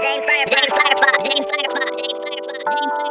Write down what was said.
James Fire, James Firefly, James Firefly, James Fire, James Firefly.